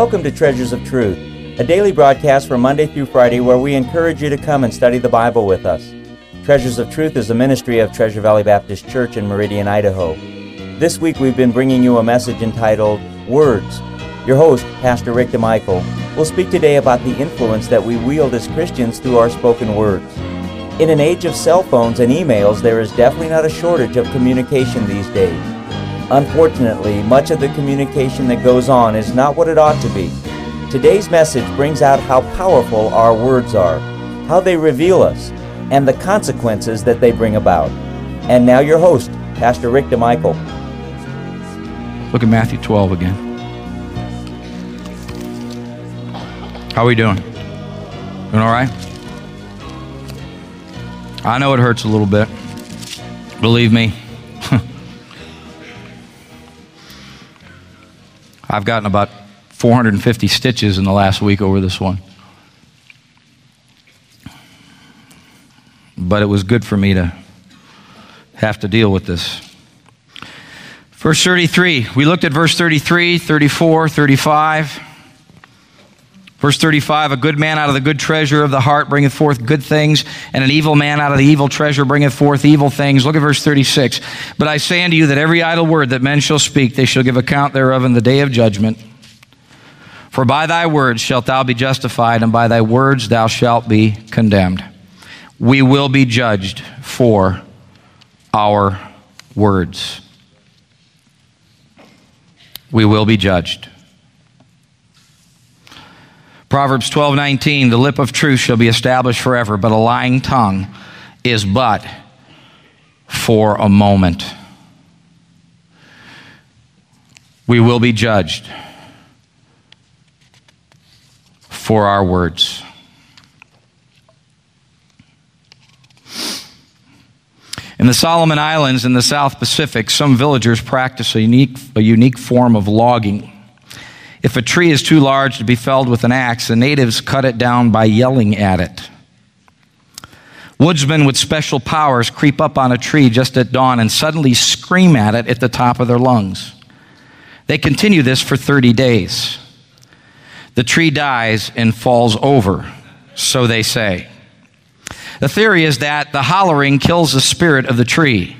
Welcome to Treasures of Truth, a daily broadcast from Monday through Friday where we encourage you to come and study the Bible with us. Treasures of Truth is a ministry of Treasure Valley Baptist Church in Meridian, Idaho. This week we've been bringing you a message entitled Words. Your host, Pastor Rick DeMichael, will speak today about the influence that we wield as Christians through our spoken words. In an age of cell phones and emails, there is definitely not a shortage of communication these days. Unfortunately, much of the communication that goes on is not what it ought to be. Today's message brings out how powerful our words are, how they reveal us, and the consequences that they bring about. And now your host, Pastor Rick DeMichael. Look at Matthew 12 again. How are we doing? Doing all right? I know it hurts a little bit. Believe me. I've gotten about 450 stitches in the last week over this one. But it was good for me to have to deal with this. Verse 33, we looked at verse 33, 34, 35. Verse 35 A good man out of the good treasure of the heart bringeth forth good things, and an evil man out of the evil treasure bringeth forth evil things. Look at verse 36. But I say unto you that every idle word that men shall speak, they shall give account thereof in the day of judgment. For by thy words shalt thou be justified, and by thy words thou shalt be condemned. We will be judged for our words. We will be judged. Proverbs 12 19, the lip of truth shall be established forever, but a lying tongue is but for a moment. We will be judged for our words. In the Solomon Islands in the South Pacific, some villagers practice a unique, a unique form of logging. If a tree is too large to be felled with an axe, the natives cut it down by yelling at it. Woodsmen with special powers creep up on a tree just at dawn and suddenly scream at it at the top of their lungs. They continue this for 30 days. The tree dies and falls over, so they say. The theory is that the hollering kills the spirit of the tree.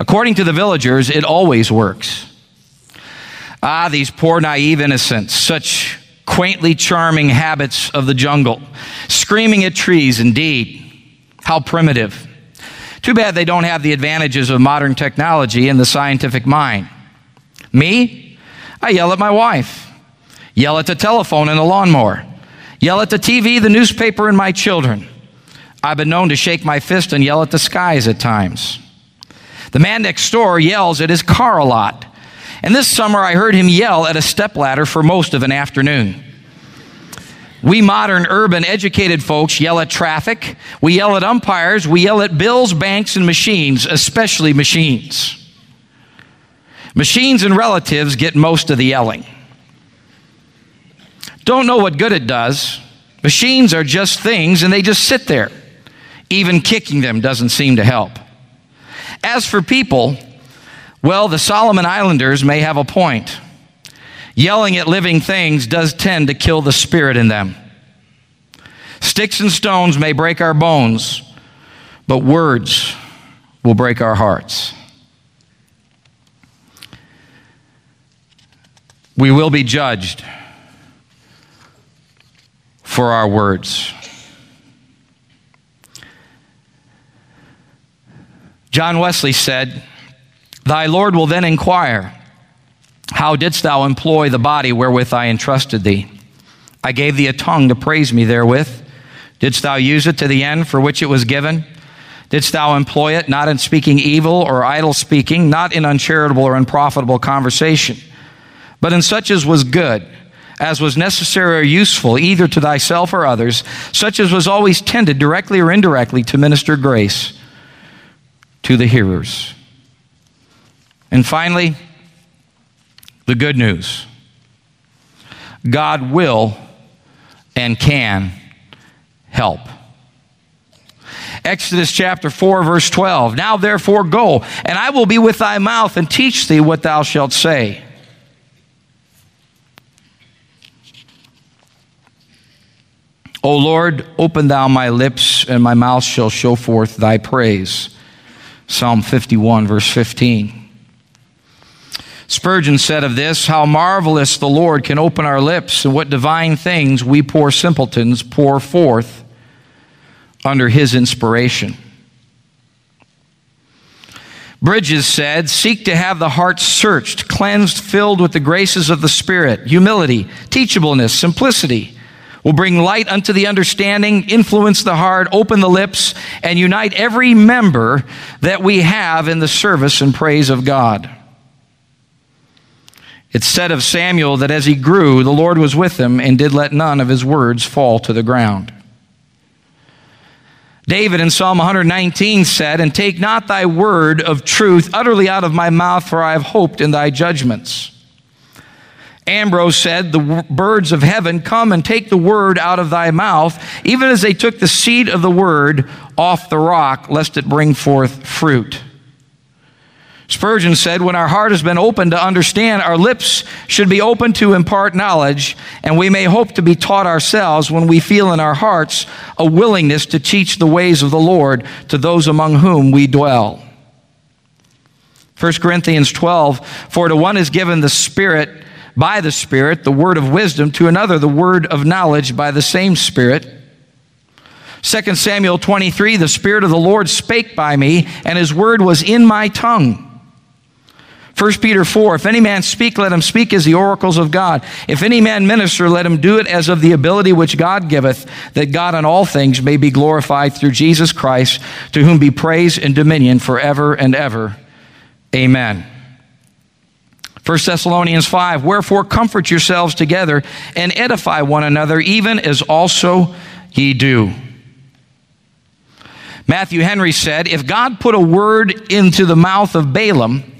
According to the villagers, it always works. Ah, these poor naive innocents, such quaintly charming habits of the jungle. Screaming at trees, indeed. How primitive. Too bad they don't have the advantages of modern technology and the scientific mind. Me? I yell at my wife, yell at the telephone and the lawnmower, yell at the TV, the newspaper, and my children. I've been known to shake my fist and yell at the skies at times. The man next door yells at his car a lot. And this summer, I heard him yell at a stepladder for most of an afternoon. We modern, urban, educated folks yell at traffic. We yell at umpires. We yell at bills, banks, and machines, especially machines. Machines and relatives get most of the yelling. Don't know what good it does. Machines are just things and they just sit there. Even kicking them doesn't seem to help. As for people, well, the Solomon Islanders may have a point. Yelling at living things does tend to kill the spirit in them. Sticks and stones may break our bones, but words will break our hearts. We will be judged for our words. John Wesley said, Thy Lord will then inquire, How didst thou employ the body wherewith I entrusted thee? I gave thee a tongue to praise me therewith. Didst thou use it to the end for which it was given? Didst thou employ it not in speaking evil or idle speaking, not in uncharitable or unprofitable conversation, but in such as was good, as was necessary or useful, either to thyself or others, such as was always tended directly or indirectly to minister grace to the hearers? And finally, the good news God will and can help. Exodus chapter 4, verse 12. Now therefore go, and I will be with thy mouth and teach thee what thou shalt say. O Lord, open thou my lips, and my mouth shall show forth thy praise. Psalm 51, verse 15. Spurgeon said of this, How marvelous the Lord can open our lips, and what divine things we poor simpletons pour forth under his inspiration. Bridges said, Seek to have the heart searched, cleansed, filled with the graces of the Spirit, humility, teachableness, simplicity. Will bring light unto the understanding, influence the heart, open the lips, and unite every member that we have in the service and praise of God. It's said of Samuel that as he grew, the Lord was with him and did let none of his words fall to the ground. David in Psalm 119 said, And take not thy word of truth utterly out of my mouth, for I have hoped in thy judgments. Ambrose said, The birds of heaven come and take the word out of thy mouth, even as they took the seed of the word off the rock, lest it bring forth fruit. Spurgeon said, When our heart has been opened to understand, our lips should be open to impart knowledge, and we may hope to be taught ourselves when we feel in our hearts a willingness to teach the ways of the Lord to those among whom we dwell. 1 Corinthians 12, For to one is given the Spirit by the Spirit, the word of wisdom, to another, the word of knowledge by the same Spirit. 2 Samuel 23, the Spirit of the Lord spake by me, and his word was in my tongue. 1 Peter 4 If any man speak, let him speak as the oracles of God. If any man minister, let him do it as of the ability which God giveth, that God in all things may be glorified through Jesus Christ, to whom be praise and dominion forever and ever. Amen. 1 Thessalonians 5 Wherefore comfort yourselves together and edify one another, even as also ye do. Matthew Henry said, If God put a word into the mouth of Balaam,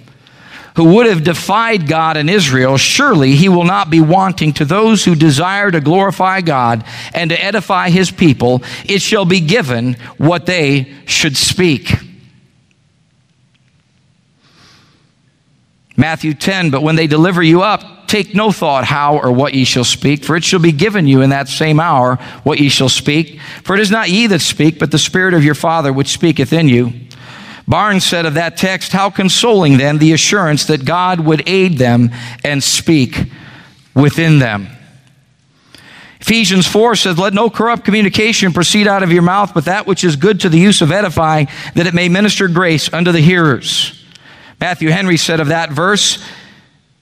who would have defied God and Israel, surely he will not be wanting to those who desire to glorify God and to edify his people. It shall be given what they should speak. Matthew 10, but when they deliver you up, take no thought how or what ye shall speak, for it shall be given you in that same hour what ye shall speak. For it is not ye that speak, but the Spirit of your Father which speaketh in you. Barnes said of that text, How consoling then the assurance that God would aid them and speak within them. Ephesians 4 says, Let no corrupt communication proceed out of your mouth, but that which is good to the use of edifying, that it may minister grace unto the hearers. Matthew Henry said of that verse,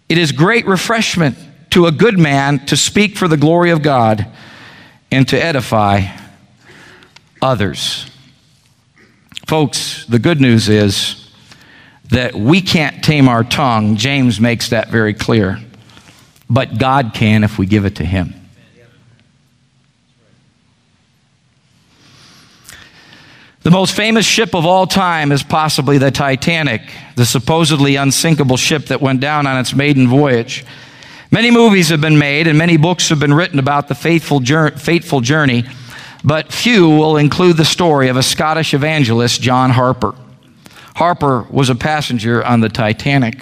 It is great refreshment to a good man to speak for the glory of God and to edify others. Folks, the good news is that we can't tame our tongue. James makes that very clear. But God can if we give it to Him. The most famous ship of all time is possibly the Titanic, the supposedly unsinkable ship that went down on its maiden voyage. Many movies have been made and many books have been written about the faithful journey but few will include the story of a Scottish evangelist, John Harper. Harper was a passenger on the Titanic.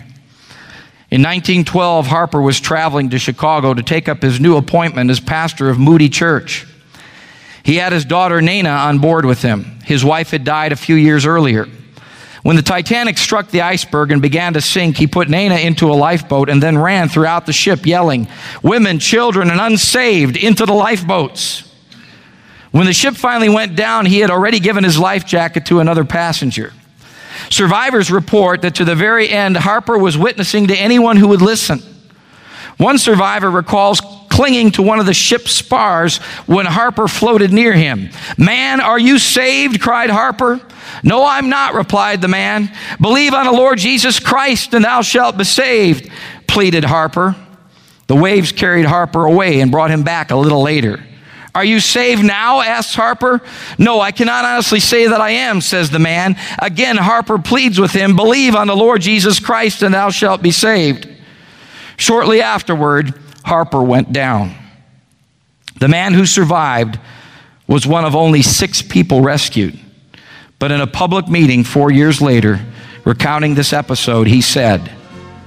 In 1912, Harper was traveling to Chicago to take up his new appointment as pastor of Moody Church. He had his daughter Nana on board with him. His wife had died a few years earlier. When the Titanic struck the iceberg and began to sink, he put Nana into a lifeboat and then ran throughout the ship yelling, Women, children, and unsaved into the lifeboats. When the ship finally went down, he had already given his life jacket to another passenger. Survivors report that to the very end, Harper was witnessing to anyone who would listen. One survivor recalls clinging to one of the ship's spars when Harper floated near him. Man, are you saved? cried Harper. No, I'm not, replied the man. Believe on the Lord Jesus Christ and thou shalt be saved, pleaded Harper. The waves carried Harper away and brought him back a little later. Are you saved now? asks Harper. No, I cannot honestly say that I am, says the man. Again, Harper pleads with him Believe on the Lord Jesus Christ, and thou shalt be saved. Shortly afterward, Harper went down. The man who survived was one of only six people rescued. But in a public meeting four years later, recounting this episode, he said,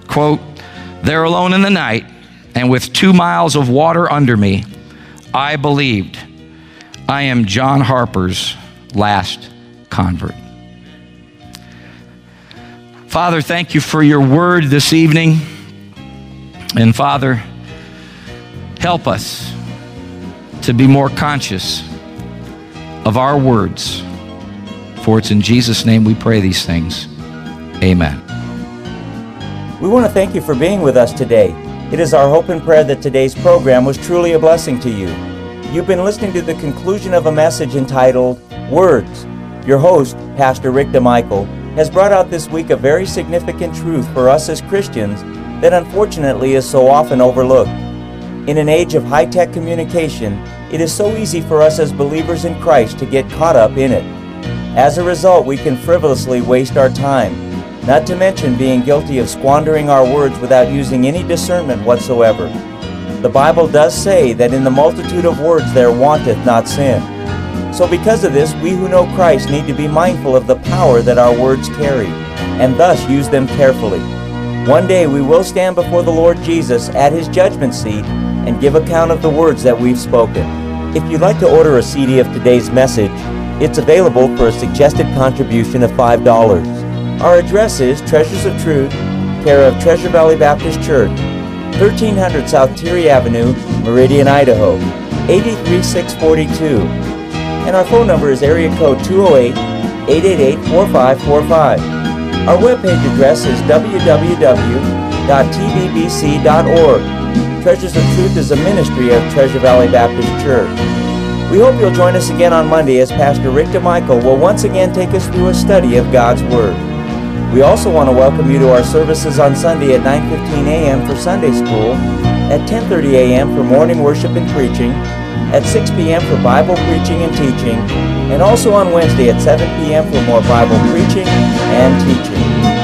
quote, There alone in the night, and with two miles of water under me, I believed. I am John Harper's last convert. Father, thank you for your word this evening. And Father, help us to be more conscious of our words. For it's in Jesus' name we pray these things. Amen. We want to thank you for being with us today. It is our hope and prayer that today's program was truly a blessing to you. You've been listening to the conclusion of a message entitled Words. Your host, Pastor Rick DeMichael, has brought out this week a very significant truth for us as Christians that unfortunately is so often overlooked. In an age of high tech communication, it is so easy for us as believers in Christ to get caught up in it. As a result, we can frivolously waste our time, not to mention being guilty of squandering our words without using any discernment whatsoever. The Bible does say that in the multitude of words there wanteth not sin. So, because of this, we who know Christ need to be mindful of the power that our words carry, and thus use them carefully. One day we will stand before the Lord Jesus at his judgment seat and give account of the words that we've spoken. If you'd like to order a CD of today's message, it's available for a suggested contribution of $5. Our address is Treasures of Truth, care of Treasure Valley Baptist Church, 1300 South Teare Avenue, Meridian, Idaho, 83642. And our phone number is area code 208 888 4545. Our webpage address is www.tvbc.org. Treasures of Truth is a ministry of Treasure Valley Baptist Church. We hope you'll join us again on Monday as Pastor Rick DeMichael will once again take us through a study of God's Word. We also want to welcome you to our services on Sunday at 9:15 a.m. for Sunday School, at 10:30 a.m. for morning worship and preaching, at 6 p.m. for Bible preaching and teaching, and also on Wednesday at 7 p.m. for more Bible preaching and teaching.